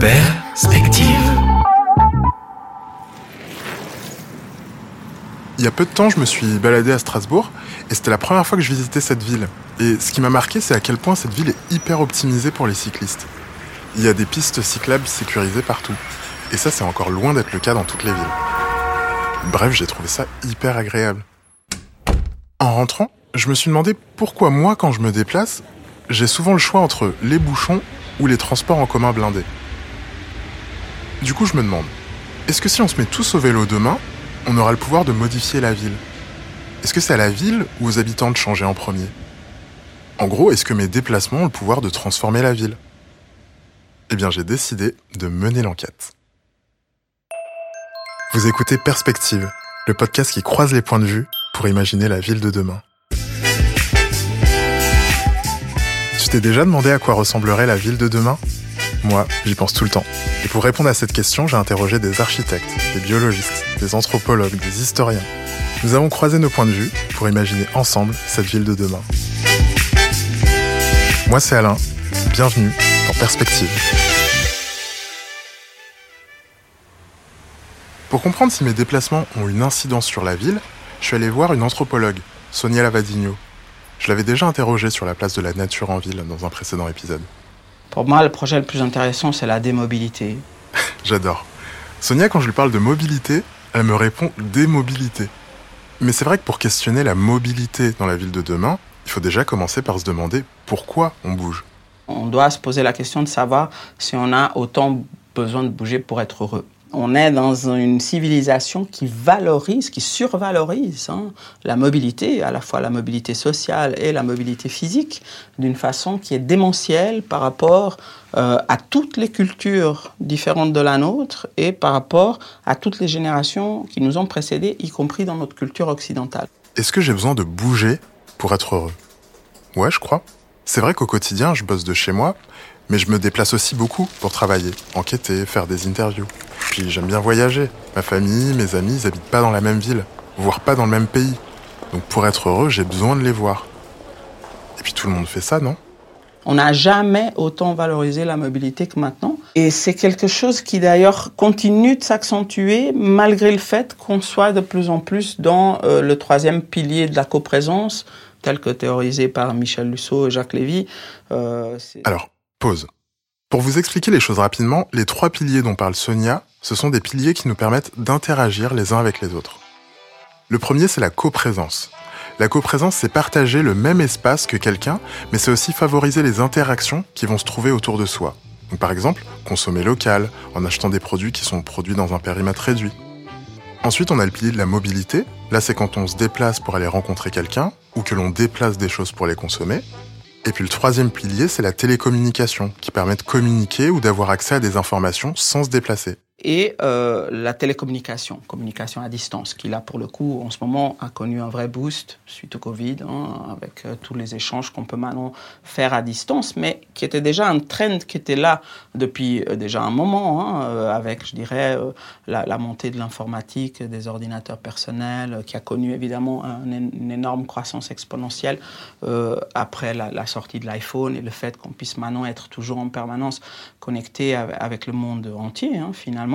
Perspective. Il y a peu de temps, je me suis baladé à Strasbourg et c'était la première fois que je visitais cette ville. Et ce qui m'a marqué, c'est à quel point cette ville est hyper optimisée pour les cyclistes. Il y a des pistes cyclables sécurisées partout. Et ça, c'est encore loin d'être le cas dans toutes les villes. Bref, j'ai trouvé ça hyper agréable. En rentrant, je me suis demandé pourquoi moi, quand je me déplace, j'ai souvent le choix entre les bouchons ou les transports en commun blindés. Du coup, je me demande, est-ce que si on se met tous au vélo demain, on aura le pouvoir de modifier la ville? Est-ce que c'est à la ville ou aux habitants de changer en premier? En gros, est-ce que mes déplacements ont le pouvoir de transformer la ville? Eh bien, j'ai décidé de mener l'enquête. Vous écoutez Perspective, le podcast qui croise les points de vue pour imaginer la ville de demain. Tu t'es déjà demandé à quoi ressemblerait la ville de demain? Moi, j'y pense tout le temps. Et pour répondre à cette question, j'ai interrogé des architectes, des biologistes, des anthropologues, des historiens. Nous avons croisé nos points de vue pour imaginer ensemble cette ville de demain. Moi, c'est Alain. Bienvenue dans Perspective. Pour comprendre si mes déplacements ont une incidence sur la ville, je suis allé voir une anthropologue, Sonia Lavadigno. Je l'avais déjà interrogée sur la place de la nature en ville dans un précédent épisode. Pour moi, le projet le plus intéressant, c'est la démobilité. J'adore. Sonia, quand je lui parle de mobilité, elle me répond démobilité. Mais c'est vrai que pour questionner la mobilité dans la ville de demain, il faut déjà commencer par se demander pourquoi on bouge. On doit se poser la question de savoir si on a autant besoin de bouger pour être heureux on est dans une civilisation qui valorise, qui survalorise hein, la mobilité, à la fois la mobilité sociale et la mobilité physique, d'une façon qui est démentielle par rapport euh, à toutes les cultures différentes de la nôtre et par rapport à toutes les générations qui nous ont précédés, y compris dans notre culture occidentale. Est-ce que j'ai besoin de bouger pour être heureux? Ouais, je crois. C'est vrai qu'au quotidien, je bosse de chez moi, mais je me déplace aussi beaucoup pour travailler, enquêter, faire des interviews. Puis j'aime bien voyager. Ma famille, mes amis, ils habitent pas dans la même ville, voire pas dans le même pays. Donc pour être heureux, j'ai besoin de les voir. Et puis tout le monde fait ça, non? On n'a jamais autant valorisé la mobilité que maintenant. Et c'est quelque chose qui d'ailleurs continue de s'accentuer malgré le fait qu'on soit de plus en plus dans euh, le troisième pilier de la coprésence, tel que théorisé par Michel Lusso et Jacques Lévy. Euh, Alors, Pause. Pour vous expliquer les choses rapidement, les trois piliers dont parle Sonia, ce sont des piliers qui nous permettent d'interagir les uns avec les autres. Le premier, c'est la coprésence. La coprésence, c'est partager le même espace que quelqu'un, mais c'est aussi favoriser les interactions qui vont se trouver autour de soi. Par exemple, consommer local, en achetant des produits qui sont produits dans un périmètre réduit. Ensuite, on a le pilier de la mobilité. Là, c'est quand on se déplace pour aller rencontrer quelqu'un, ou que l'on déplace des choses pour les consommer. Et puis le troisième pilier, c'est la télécommunication, qui permet de communiquer ou d'avoir accès à des informations sans se déplacer et euh, la télécommunication, communication à distance, qui là pour le coup en ce moment a connu un vrai boost suite au Covid, hein, avec euh, tous les échanges qu'on peut maintenant faire à distance, mais qui était déjà un trend qui était là depuis euh, déjà un moment, hein, avec je dirais la, montée de l'informatique, des ordinateurs personnels, qui a connu évidemment une énorme croissance exponentielle après la, la, sortie de l'iPhone et le fait qu'on puisse maintenant être toujours en permanence connecté avec le monde entier hein, finalement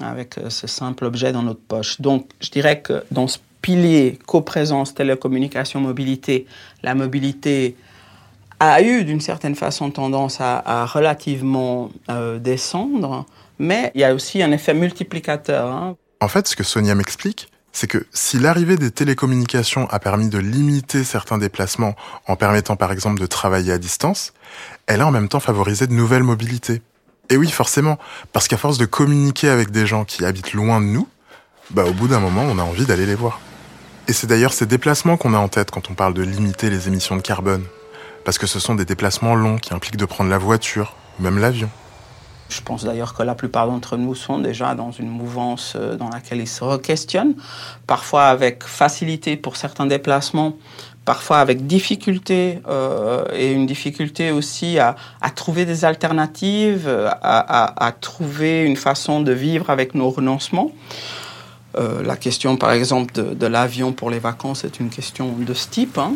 avec euh, ce simple objet dans notre poche. Donc, je dirais que dans ce pilier coprésence, télécommunication, mobilité, la mobilité a eu d'une certaine façon tendance à, relativement euh, descendre, mais il y a aussi un effet multiplicateur. Hein. En fait, ce que Sonia m'explique, c'est que si l'arrivée des télécommunications a permis de limiter certains déplacements en permettant par exemple de travailler à distance, elle a en même temps favorisé de nouvelles mobilités. Et oui, forcément, parce qu'à force de communiquer avec des gens qui habitent loin de nous, bah au bout d'un moment, on a envie d'aller les voir. Et c'est d'ailleurs ces déplacements qu'on a en tête quand on parle de limiter les émissions de carbone, parce que ce sont des déplacements longs qui impliquent de prendre la voiture, ou même l'avion. Je pense d'ailleurs que la plupart d'entre nous sont déjà dans une mouvance euh, dans laquelle ils se questionnent, parfois avec facilité pour certains déplacements, parfois avec difficulté euh, et une difficulté aussi à, trouver des alternatives, à, trouver une façon de vivre avec nos renoncements. Euh, la question, par exemple, de, l'avion pour les vacances est une question de ce type. Hein.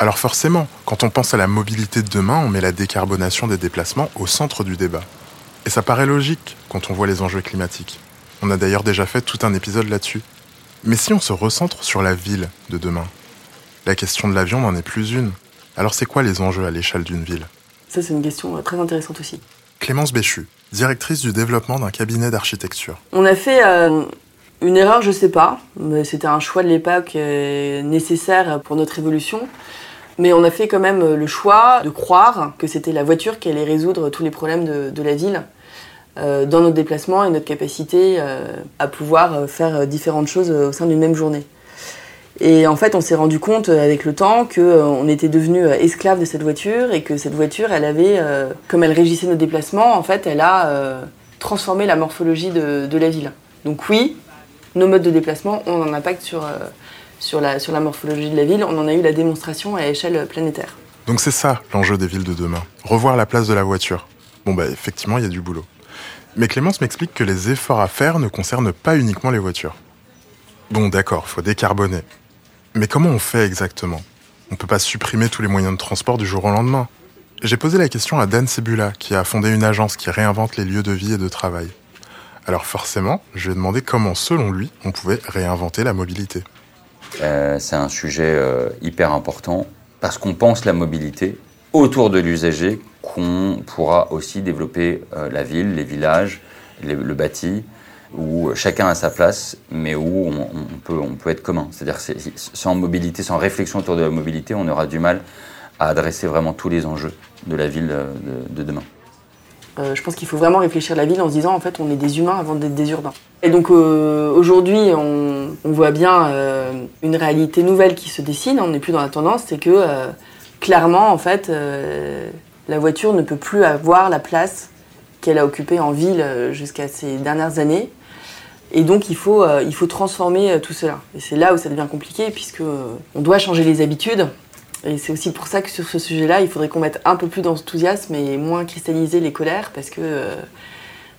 Alors forcément, quand on pense à la mobilité de demain, on met la décarbonation des déplacements au centre du débat. Et ça paraît logique quand on voit les enjeux climatiques. On a d'ailleurs déjà fait tout un épisode là-dessus. Mais si on se recentre sur la ville de demain, la question de l'avion n'en est plus une. Alors c'est quoi les enjeux à l'échelle d'une ville? Ça c'est une question euh, très intéressante aussi. Clémence Béchu, directrice du développement d'un cabinet d'architecture. On a fait euh, une erreur, je sais pas, mais c'était un choix de l'époque euh, nécessaire pour notre évolution. Mais on a fait quand même le choix de croire que c'était la voiture qui allait résoudre tous les problèmes de, la ville euh, dans notre déplacement et notre capacité euh, à pouvoir faire différentes choses au sein d'une même journée. Et en fait, on s'est rendu compte avec le temps qu'on était devenu esclave de cette voiture et que cette voiture, elle avait, comme elle régissait nos déplacements, en fait, elle a transformé la morphologie de, la ville. Donc oui, nos modes de déplacement ont un impact sur, euh, sur, la, morphologie de la ville. On en a eu la démonstration à échelle planétaire. Donc c'est ça l'enjeu des villes de demain, revoir la place de la voiture. Bon bah effectivement, il y a du boulot. Mais Clémence m'explique que les efforts à faire ne concernent pas uniquement les voitures. Bon d'accord, faut décarboner. Mais comment on fait exactement? On peut pas supprimer tous les moyens de transport du jour au lendemain. J'ai posé la question à Dan Sebula, qui a fondé une agence qui réinvente les lieux de vie et de travail. Alors forcément, je lui ai demandé comment, selon lui, on pouvait réinventer la mobilité. Euh, c'est un sujet euh, hyper important parce qu'on pense la mobilité autour de l'usager qu'on pourra aussi développer euh, la ville, les villages, le bâti, où chacun a sa place, mais où on, peut, on peut être commun. C'est-à-dire sans mobilité, sans réflexion autour de la mobilité, on aura du mal à adresser vraiment tous les enjeux de la ville de demain. Euh, je pense qu'il faut vraiment réfléchir la ville en se disant en fait on est des humains avant d'être des urbains. Et donc euh, aujourd'hui on, voit bien euh, une réalité nouvelle qui se dessine, on n'est plus dans la tendance, c'est que clairement en fait la voiture ne peut plus avoir la place qu'elle a occupée en ville jusqu'à ces dernières années. Et donc il faut, il faut transformer tout cela. Et c'est là où ça devient compliqué puisque on doit changer les habitudes. Et c'est aussi pour ça que sur ce sujet-là, il faudrait qu'on mette un peu plus d'enthousiasme et moins cristalliser les colères, parce que euh,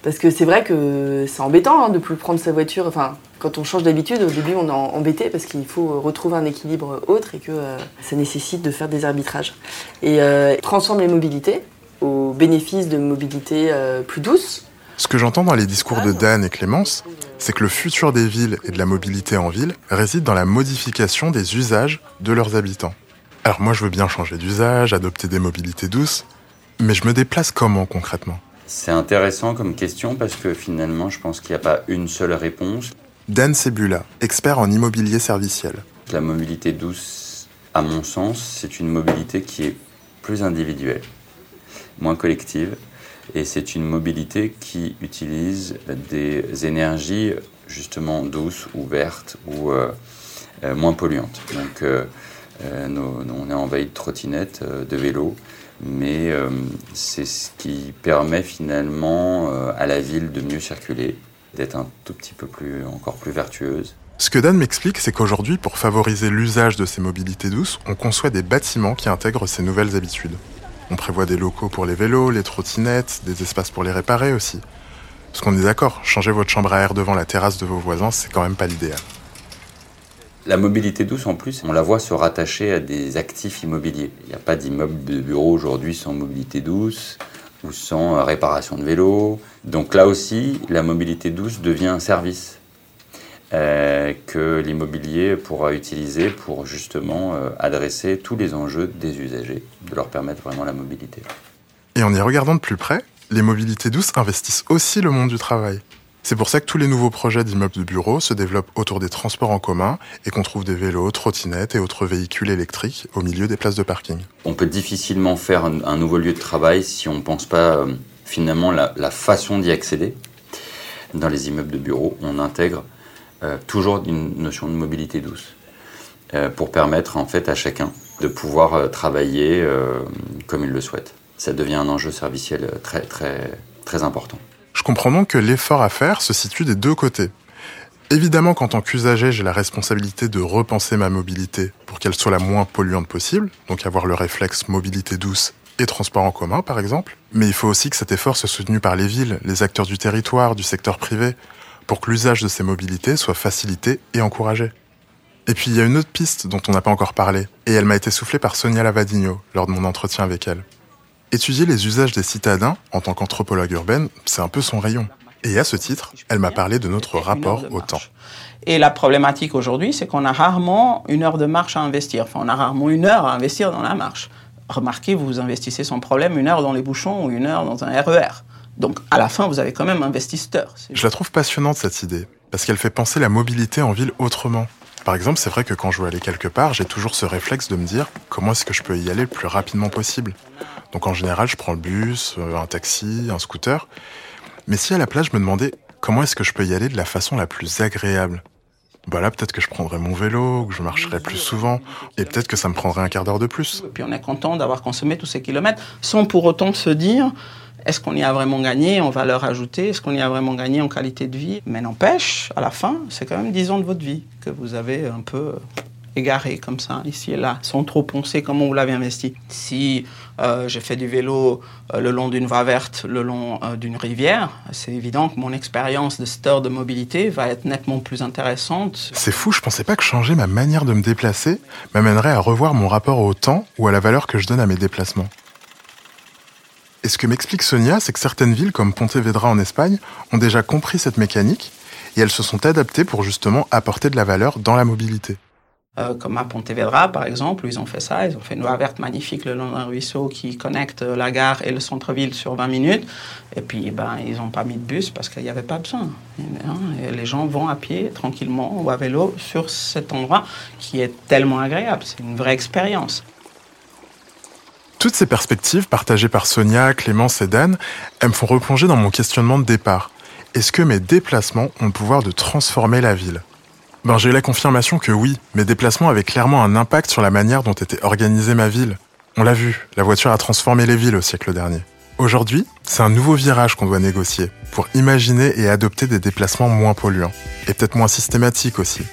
parce que c'est vrai que c'est embêtant hein, de plus prendre sa voiture. Enfin, quand on change d'habitude, au début, on est embêté parce qu'il faut retrouver un équilibre autre et que euh, ça nécessite de faire des arbitrages. Et euh, transforme les mobilités au bénéfice de mobilités plus douces. Ce que j'entends dans les discours de Dan et Clémence, c'est que le futur des villes et de la mobilité en ville réside dans la modification des usages de leurs habitants. Alors moi je veux bien changer d'usage, adopter des mobilités douces, mais je me déplace comment concrètement? C'est intéressant comme question parce que finalement je pense qu'il n'y a pas une seule réponse. Dan Sebula, expert en immobilier serviciel. La mobilité douce, à mon sens, c'est une mobilité qui est plus individuelle, moins collective, et c'est une mobilité qui utilise des énergies justement douces ou vertes ou euh, euh, moins polluantes. Donc euh, euh, on est envahi de trottinettes, euh, de vélos, mais euh, c'est ce qui permet finalement à la ville de mieux circuler, d'être un tout petit peu plus, encore plus vertueuse. Ce que Dan m'explique, c'est qu'aujourd'hui, pour favoriser l'usage de ces mobilités douces, on conçoit des bâtiments qui intègrent ces nouvelles habitudes. On prévoit des locaux pour les vélos, les trottinettes, des espaces pour les réparer aussi. Parce qu'on est d'accord, changer votre chambre à air devant la terrasse de vos voisins, c'est quand même pas l'idéal. La mobilité douce, en plus, on la voit se rattacher à des actifs immobiliers. Il n'y a pas d'immeuble de bureau aujourd'hui sans mobilité douce ou sans euh, réparation de vélo. Donc là aussi, la mobilité douce devient un service euh, que l'immobilier pourra utiliser pour justement euh, adresser tous les enjeux des usagers, de leur permettre vraiment la mobilité. Et en y regardant de plus près, les mobilités douces investissent aussi le monde du travail. C'est pour ça que tous les nouveaux projets d'immeubles de bureaux se développent autour des transports en commun et qu'on trouve des vélos, trottinettes et autres véhicules électriques au milieu des places de parking. On peut difficilement faire un, nouveau lieu de travail si on ne pense pas euh, finalement la, façon d'y accéder. Dans les immeubles de bureaux, on intègre euh, toujours une notion de mobilité douce euh, pour permettre en fait à chacun de pouvoir travailler comme il le souhaite. Ça devient un enjeu serviciel très très très important. Je comprends donc que l'effort à faire se situe des deux côtés. Évidemment qu'en tant qu'usager, j'ai la responsabilité de repenser ma mobilité pour qu'elle soit la moins polluante possible, donc avoir le réflexe mobilité douce et transport en commun par exemple. Mais il faut aussi que cet effort soit soutenu par les villes, les acteurs du territoire, du secteur privé, pour que l'usage de ces mobilités soit facilité et encouragé. Et puis il y a une autre piste dont on n'a pas encore parlé, et elle m'a été soufflée par Sonia Lavadino lors de mon entretien avec elle. Étudier les usages des citadins en tant qu'anthropologue urbaine, c'est un peu son rayon. Et à ce titre, elle m'a parlé de notre rapport au temps. Et la problématique aujourd'hui, c'est qu'on a rarement une heure de marche à investir. Enfin, on a rarement une heure à investir dans la marche. Remarquez, vous investissez sans problème une heure dans les bouchons ou une heure dans un RER. Donc, à la fin, vous avez quand même investisseur. Je la trouve passionnante, cette idée, parce qu'elle fait penser la mobilité en ville autrement. Par exemple, c'est vrai que quand je veux aller quelque part, j'ai toujours ce réflexe de me dire comment est-ce que je peux y aller le plus rapidement possible? Donc en général, je prends le bus, euh, un taxi, un scooter. Mais si à la place, je me demandais comment est-ce que je peux y aller de la façon la plus agréable bah là, peut-être que je prendrais mon vélo, que je marcherais plus souvent, et peut-être que ça me prendrait un quart d'heure de plus. Et puis on est content d'avoir consommé tous ces kilomètres, sans pour autant se dire, est-ce qu'on y a vraiment gagné en valeur ajoutée Est-ce qu'on y a vraiment gagné en qualité de vie? Mais n'empêche, à la fin, c'est quand même 10 ans de votre vie que vous avez un peu égaré comme ça, ici et là, sans trop penser comment vous l'avez investi. Si euh, j'ai fait du vélo euh, le long d'une voie verte, le long euh, d'une rivière, c'est évident que mon expérience de star de mobilité va être nettement plus intéressante. C'est fou, je pensais pas que changer ma manière de me déplacer m'amènerait à revoir mon rapport au temps ou à la valeur que je donne à mes déplacements. Et ce que m'explique Sonia, c'est que certaines villes comme Pontevedra en Espagne ont déjà compris cette mécanique et elles se sont adaptées pour justement apporter de la valeur dans la mobilité. Euh, comme à Pontevedra, par exemple, où ils ont fait ça. Ils ont fait une voie verte magnifique le long d'un ruisseau qui connecte la gare et le centre-ville sur 20 minutes. Et puis, ben, ils n'ont pas mis de bus parce qu'il n'y avait pas besoin. Et les gens vont à pied, tranquillement, ou à vélo, sur cet endroit qui est tellement agréable. C'est une vraie expérience. Toutes ces perspectives partagées par Sonia, Clémence et Dan, elles me font replonger dans mon questionnement de départ. Est-ce que mes déplacements ont le pouvoir de transformer la ville? Ben, J'ai eu la confirmation que oui, mes déplacements avaient clairement un impact sur la manière dont était organisée ma ville. On l'a vu, la voiture a transformé les villes au siècle dernier. Aujourd'hui, c'est un nouveau virage qu'on doit négocier pour imaginer et adopter des déplacements moins polluants et peut-être moins systématiques aussi.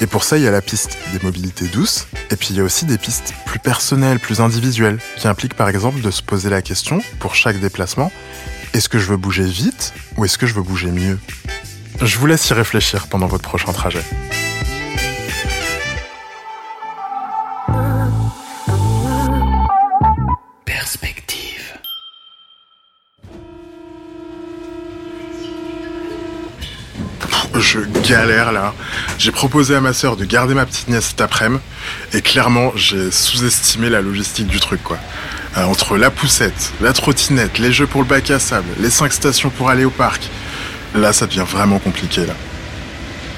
Et pour ça, il y a la piste des mobilités douces et puis il y a aussi des pistes plus personnelles, plus individuelles qui impliquent par exemple de se poser la question pour chaque déplacement est-ce que je veux bouger vite ou est-ce que je veux bouger mieux? Je vous laisse y réfléchir pendant votre prochain trajet. je galère là. J'ai proposé à ma sœur de garder ma petite nièce cet après-midi et clairement j'ai sous-estimé la logistique du truc quoi. Euh, entre la poussette, la trottinette, les jeux pour le bac à sable, les cinq stations pour aller au parc, là ça devient vraiment compliqué là.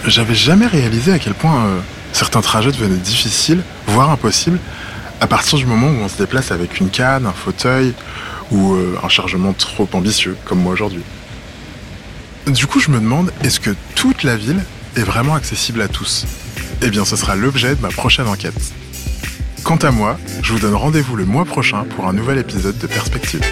J'avais jamais réalisé à quel point euh, certains trajets devenaient difficiles, voire impossibles, à partir du moment où on se déplace avec une canne, un fauteuil ou euh, un chargement trop ambitieux comme moi aujourd'hui. Du coup, je me demande, est-ce que toute la ville est vraiment accessible à tous? Eh bien, ce sera l'objet de ma prochaine enquête. Quant à moi, je vous donne rendez-vous le mois prochain pour un nouvel épisode de Perspective.